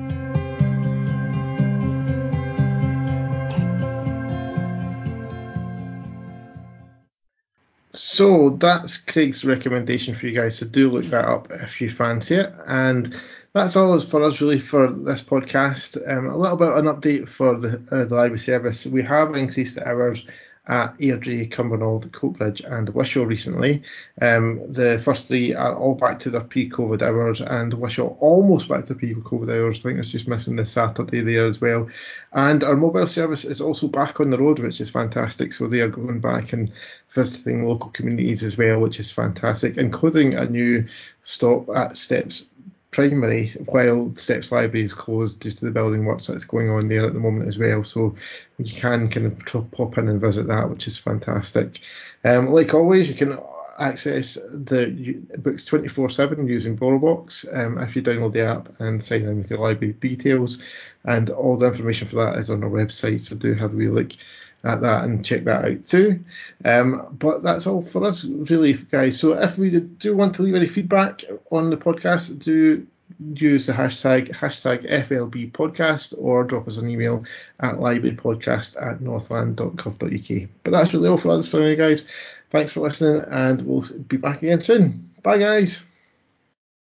A: So that's Craig's recommendation for you guys. So do look that up if you fancy it. And that's all for us really for this podcast. Um, a little bit of an update for the, uh, the library service. We have increased the hours at Airdrie, Cumbernauld, Coatbridge, and Wishaw recently. Um, the first three are all back to their pre-COVID hours, and Wishaw almost back to pre-COVID hours. I think it's just missing the Saturday there as well. And our mobile service is also back on the road, which is fantastic. So they are going back and visiting local communities as well, which is fantastic, including a new stop at Stepps primary while the Stepps Library is closed due to the building works that's going on there at the moment as well. So you can kind of pop in and visit that, which is fantastic. Um, like always, you can access the books 24/7 using BorrowBox um, if you download the app and sign in with your library details. And all the information for that is on our website, so do have a wee look at that and check that out too. Um, but that's all for us, really, guys. So if we do want to leave any feedback on the podcast, do use the hashtag hashtag FLB podcast or drop us an email at librarypodcast at northlan.gov.uk. But that's really all for us for now, guys. Thanks for listening, and we'll be back again soon. Bye, guys.